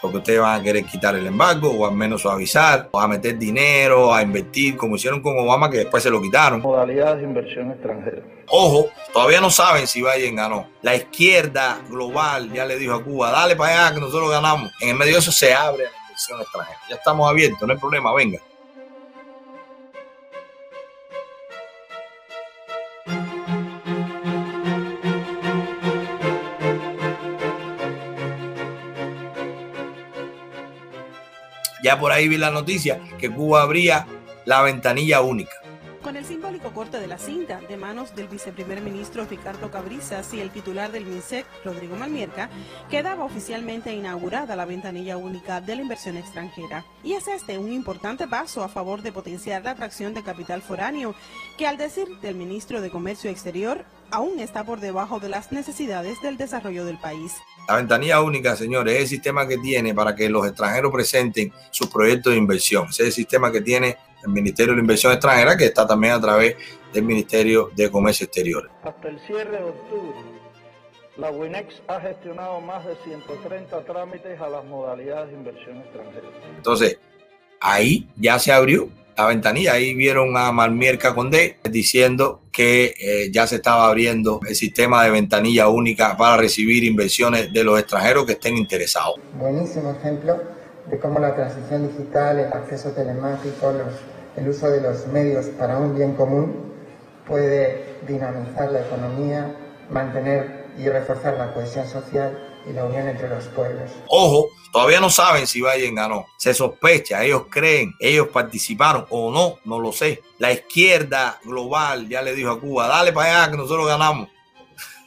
porque ustedes van a querer quitar el embargo o al menos suavizar, o a meter dinero, a invertir, como hicieron con Obama, que después se lo quitaron. Modalidades de inversión extranjera. Ojo, todavía no saben si Biden ganó. La izquierda global ya le dijo a Cuba, dale para allá que nosotros ganamos. En el medio de eso se abre la inversión extranjera. Ya estamos abiertos, no hay problema, venga. Ya por ahí vi la noticia que Cuba abría la ventanilla única. Con el simbólico corte de la cinta de manos del viceprimer ministro Ricardo Cabrizas y el titular del MINSEC, Rodrigo Malmierca, quedaba oficialmente inaugurada la ventanilla única de la inversión extranjera. Y es este un importante paso a favor de potenciar la atracción de capital foráneo, que al decir del ministro de Comercio Exterior, aún está por debajo de las necesidades del desarrollo del país. La ventanilla única, señores, es el sistema que tiene para que los extranjeros presenten sus proyectos de inversión. Es el sistema que tiene el Ministerio de Inversión Extranjera, que está también a través del Ministerio de Comercio Exterior. Hasta el cierre de octubre, la WINEX ha gestionado más de 130 trámites a las modalidades de inversión extranjera. Entonces, ahí ya se abrió la ventanilla. Ahí vieron a Malmierca Condé diciendo que eh, ya se estaba abriendo el sistema de ventanilla única para recibir inversiones de los extranjeros que estén interesados. Buenísimo ejemplo de cómo la transición digital, el acceso telemático, el uso de los medios para un bien común puede dinamizar la economía, mantener y reforzar la cohesión social y la unión entre los pueblos. Ojo, todavía no saben si Biden ganó. Se sospecha, ellos creen, ellos participaron o no, no lo sé. La izquierda global ya le dijo a Cuba, dale para allá que nosotros ganamos.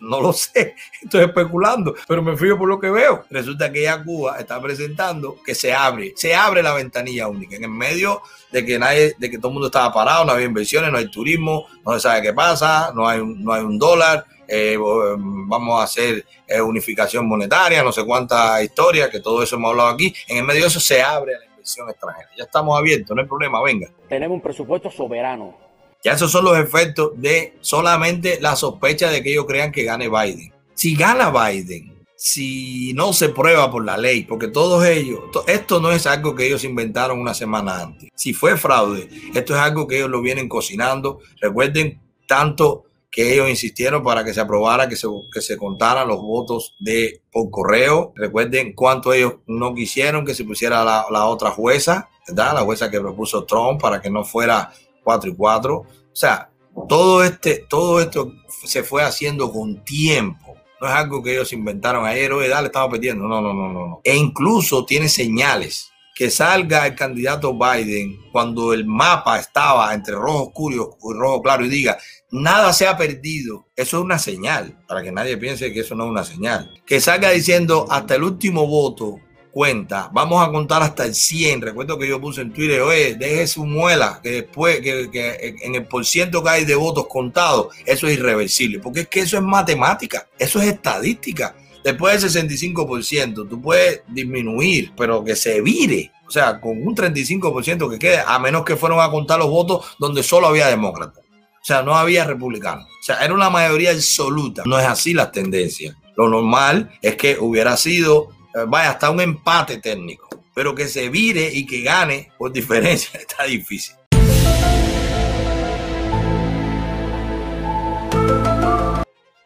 No lo sé, estoy especulando, pero me fío por lo que veo. Resulta que ya Cuba está presentando que se abre, se abre la ventanilla única en el medio de que nadie, de que todo el mundo estaba parado, no había inversiones, no hay turismo, no se sabe qué pasa, no hay, no hay un dólar, eh, vamos a hacer eh, unificación monetaria, no sé cuántas historias, que todo eso hemos hablado aquí. En el medio de eso se abre la inversión extranjera. Ya estamos abiertos, no hay problema, venga. Tenemos un presupuesto soberano. Ya esos son los efectos de solamente la sospecha de que ellos crean que gane Biden. Si gana Biden, si no se prueba por la ley, porque todos ellos, esto no es algo que ellos inventaron una semana antes. Si fue fraude, esto es algo que ellos lo vienen cocinando. Recuerden tanto que ellos insistieron para que se aprobara, que se, que se contaran los votos de por correo. Recuerden cuánto ellos no quisieron que se pusiera la, la, otra jueza, ¿verdad? La jueza que propuso Trump para que no fuera 4 y 4. O sea, todo, este, todo esto se fue haciendo con tiempo. No es algo que ellos inventaron ayer, oye, dale, estamos perdiendo. No, no, no, no, no. E incluso tiene señales que salga el candidato Biden cuando el mapa estaba entre rojo oscuro y rojo claro y diga, nada se ha perdido. Eso es una señal, para que nadie piense que eso no es una señal. Que salga diciendo hasta el último voto cuenta, vamos a contar hasta el 100. Recuerdo que yo puse en Twitter, oye, deje su muela, que después, que, en el porciento que hay de votos contados, eso es irreversible, porque es que eso es matemática, eso es estadística. Después del 65%, tú puedes disminuir, pero que se vire. O sea, con un 35% que quede, a menos que fueron a contar los votos donde solo había demócratas. O sea, no había republicanos. O sea, era una mayoría absoluta. No es así la tendencia. Lo normal es que hubiera sido, vaya, hasta un empate técnico. Pero que se vire y que gane por diferencia está difícil.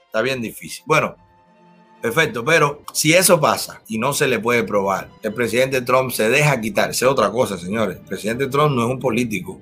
Está bien difícil. Bueno, Perfecto, pero si eso pasa y no se le puede probar, el presidente Trump se deja quitar. Esa es otra cosa, señores. El presidente Trump no es un político,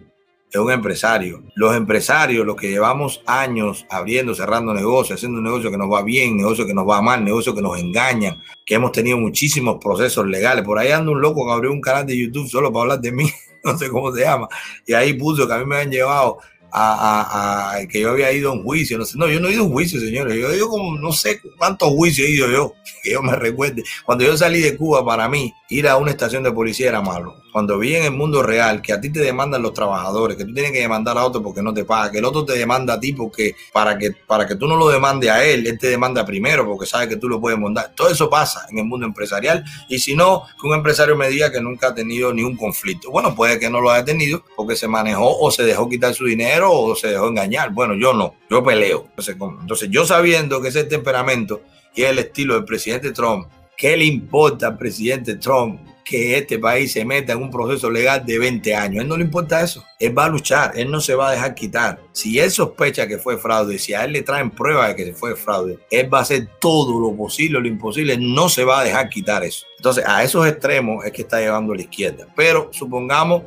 es un empresario. Los empresarios, los que llevamos años abriendo, cerrando negocios, haciendo un negocio que nos va bien, negocio que nos va mal, negocio que nos engañan, que hemos tenido muchísimos procesos legales. Por ahí anda un loco que abrió un canal de YouTube solo para hablar de mí, no sé cómo se llama, y ahí puso que a mí me han llevado a, que yo había ido a un juicio. No, sé, no, yo no he ido a un juicio, señores. Yo ido como no sé cuántos juicios he ido yo, que yo me recuerde. Cuando yo salí de Cuba, para mí, ir a una estación de policía era malo. Cuando vi en el mundo real que a ti te demandan los trabajadores, que tú tienes que demandar a otro porque no te paga, que el otro te demanda a ti porque para que, para que tú no lo demandes a él, él te demanda primero porque sabe que tú lo puedes mandar. Todo eso pasa en el mundo empresarial. Y si no, que un empresario me diga que nunca ha tenido ni un conflicto. Bueno, puede que no lo haya tenido porque se manejó o se dejó quitar su dinero o se dejó engañar. Bueno, yo no, yo peleo. Entonces, yo sabiendo que ese temperamento y el estilo del presidente Trump, ¿Qué le importa al presidente Trump que este país se meta en un proceso legal de 20 años. él no le importa eso. Él va a luchar, él no se va a dejar quitar. Si él sospecha que fue fraude, si a él le traen pruebas de que fue fraude, él va a hacer todo lo posible, lo imposible, no se va a dejar quitar eso. Entonces, a esos extremos es que está llevando la izquierda. Pero supongamos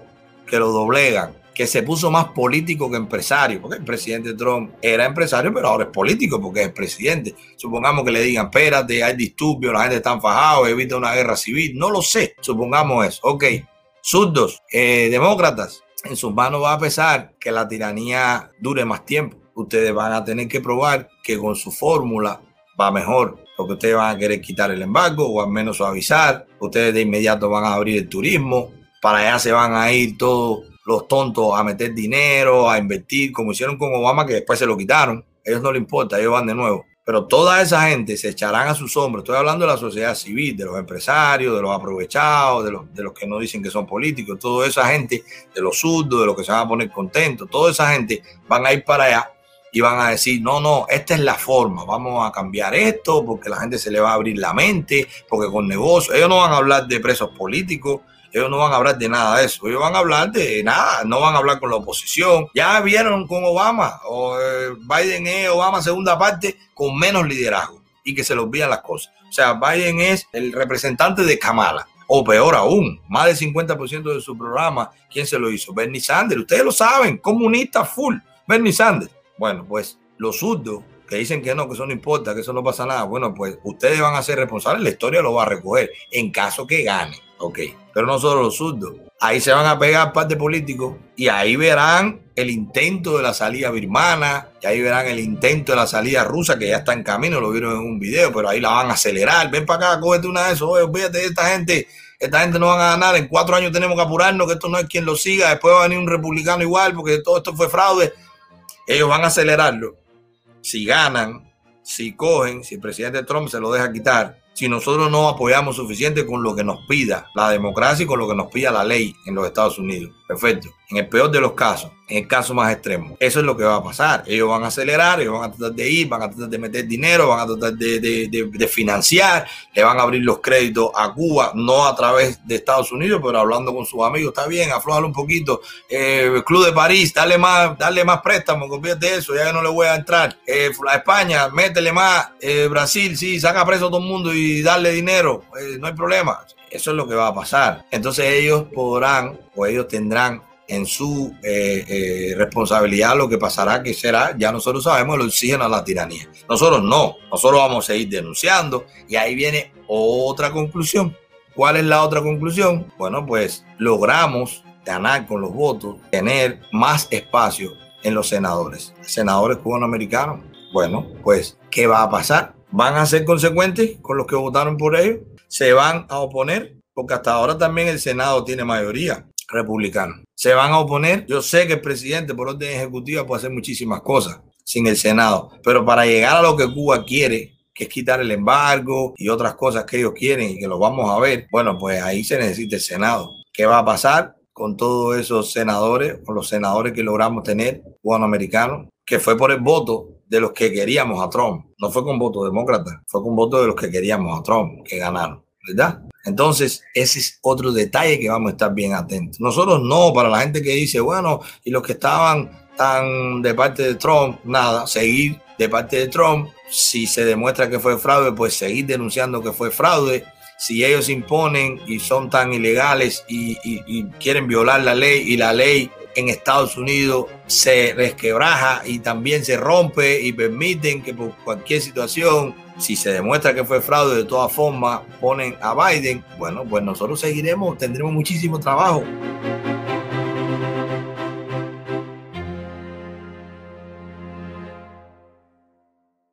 que lo doblegan que se puso más político que empresario, porque el presidente Trump era empresario, pero ahora es político porque es presidente. Supongamos que le digan, espérate, hay disturbios, la gente está enfajada, evita una guerra civil, no lo sé, supongamos eso. Ok, zurdos, eh, demócratas, en sus manos va a pesar que la tiranía dure más tiempo. Ustedes van a tener que probar que con su fórmula va mejor, porque ustedes van a querer quitar el embargo o al menos suavizar, ustedes de inmediato van a abrir el turismo, para allá se van a ir todos los tontos a meter dinero, a invertir, como hicieron con Obama, que después se lo quitaron. Ellos no les importa, ellos van de nuevo. Pero toda esa gente se echarán a sus hombros. Estoy hablando de la sociedad civil, de los empresarios, de los aprovechados, de los, de los que no dicen que son políticos, toda esa gente, de los surdos, de los que se van a poner contentos, toda esa gente van a ir para allá y van a decir, no, no, esta es la forma, vamos a cambiar esto porque la gente se le va a abrir la mente, porque con negocios, ellos no van a hablar de presos políticos, ellos no van a hablar de nada de eso. Ellos van a hablar de nada, no van a hablar con la oposición. Ya vieron con Obama, o eh, Biden es Obama segunda parte con menos liderazgo y que se le olvidan las cosas. O sea, Biden es el representante de Kamala. O peor aún, más del 50% de su programa, ¿quién se lo hizo? Bernie Sanders. Ustedes lo saben, comunista full. Bernie Sanders. Bueno, pues los surdos que dicen que no, que eso no importa, que eso no pasa nada. Bueno, pues ustedes van a ser responsables, la historia lo va a recoger en caso que gane. Ok, pero no solo los surdos. Ahí se van a pegar parte políticos y ahí verán el intento de la salida birmana, y ahí verán el intento de la salida rusa, que ya está en camino, lo vieron en un video, pero ahí la van a acelerar. Ven para acá, cógete una de esos, oye, olvídate esta gente, esta gente no van a ganar, en cuatro años tenemos que apurarnos, que esto no es quien lo siga, después va a venir un republicano igual, porque todo esto fue fraude. Ellos van a acelerarlo. Si ganan, si cogen, si el presidente Trump se lo deja quitar, si nosotros no apoyamos suficiente con lo que nos pida la democracia y con lo que nos pida la ley en los Estados Unidos. Perfecto. En el peor de los casos, en el caso más extremo, eso es lo que va a pasar. Ellos van a acelerar, ellos van a tratar de ir, van a tratar de meter dinero, van a tratar de, financiar, le van a abrir los créditos a Cuba, no a través de Estados Unidos, pero hablando con sus amigos, está bien, aflójalo un poquito. Eh, Club de París, dale más, dale más préstamo, convierte eso, ya que no le voy a entrar. Eh, España, métele más. Eh, Brasil, sí, saca preso a todo el mundo y darle dinero, eh, no hay problema. Eso es lo que va a pasar. Entonces ellos podrán o ellos tendrán en su eh, eh, responsabilidad lo que pasará, que será, ya nosotros sabemos, el oxígeno a la tiranía. Nosotros no, nosotros vamos a seguir denunciando y ahí viene otra conclusión. ¿Cuál es la otra conclusión? Bueno, pues logramos ganar con los votos, tener más espacio en los senadores, senadores cubanoamericanos. Bueno, pues, ¿qué va a pasar? ¿Van a ser consecuentes con los que votaron por ellos? ¿Se van a oponer? Porque hasta ahora también el Senado tiene mayoría republicana. ¿Se van a oponer? Yo sé que el presidente por orden ejecutiva puede hacer muchísimas cosas sin el Senado, pero para llegar a lo que Cuba quiere, que es quitar el embargo y otras cosas que ellos quieren y que lo vamos a ver, bueno, pues ahí se necesita el Senado. ¿Qué va a pasar con todos esos senadores, con los senadores que logramos tener, cubanoamericanos, que fue por el voto de los que queríamos a Trump? No fue con voto demócrata, fue con voto de los que queríamos a Trump, que ganaron, ¿verdad? Entonces, ese es otro detalle que vamos a estar bien atentos. Nosotros no, para la gente que dice, bueno, y los que estaban tan de parte de Trump, nada, seguir de parte de Trump. Si se demuestra que fue fraude, pues seguir denunciando que fue fraude. Si ellos imponen y son tan ilegales y, y quieren violar la ley y la ley en Estados Unidos se resquebraja y también se rompe y permiten que por cualquier situación si se demuestra que fue fraude, de todas formas ponen a Biden, bueno, pues nosotros seguiremos, tendremos muchísimo trabajo.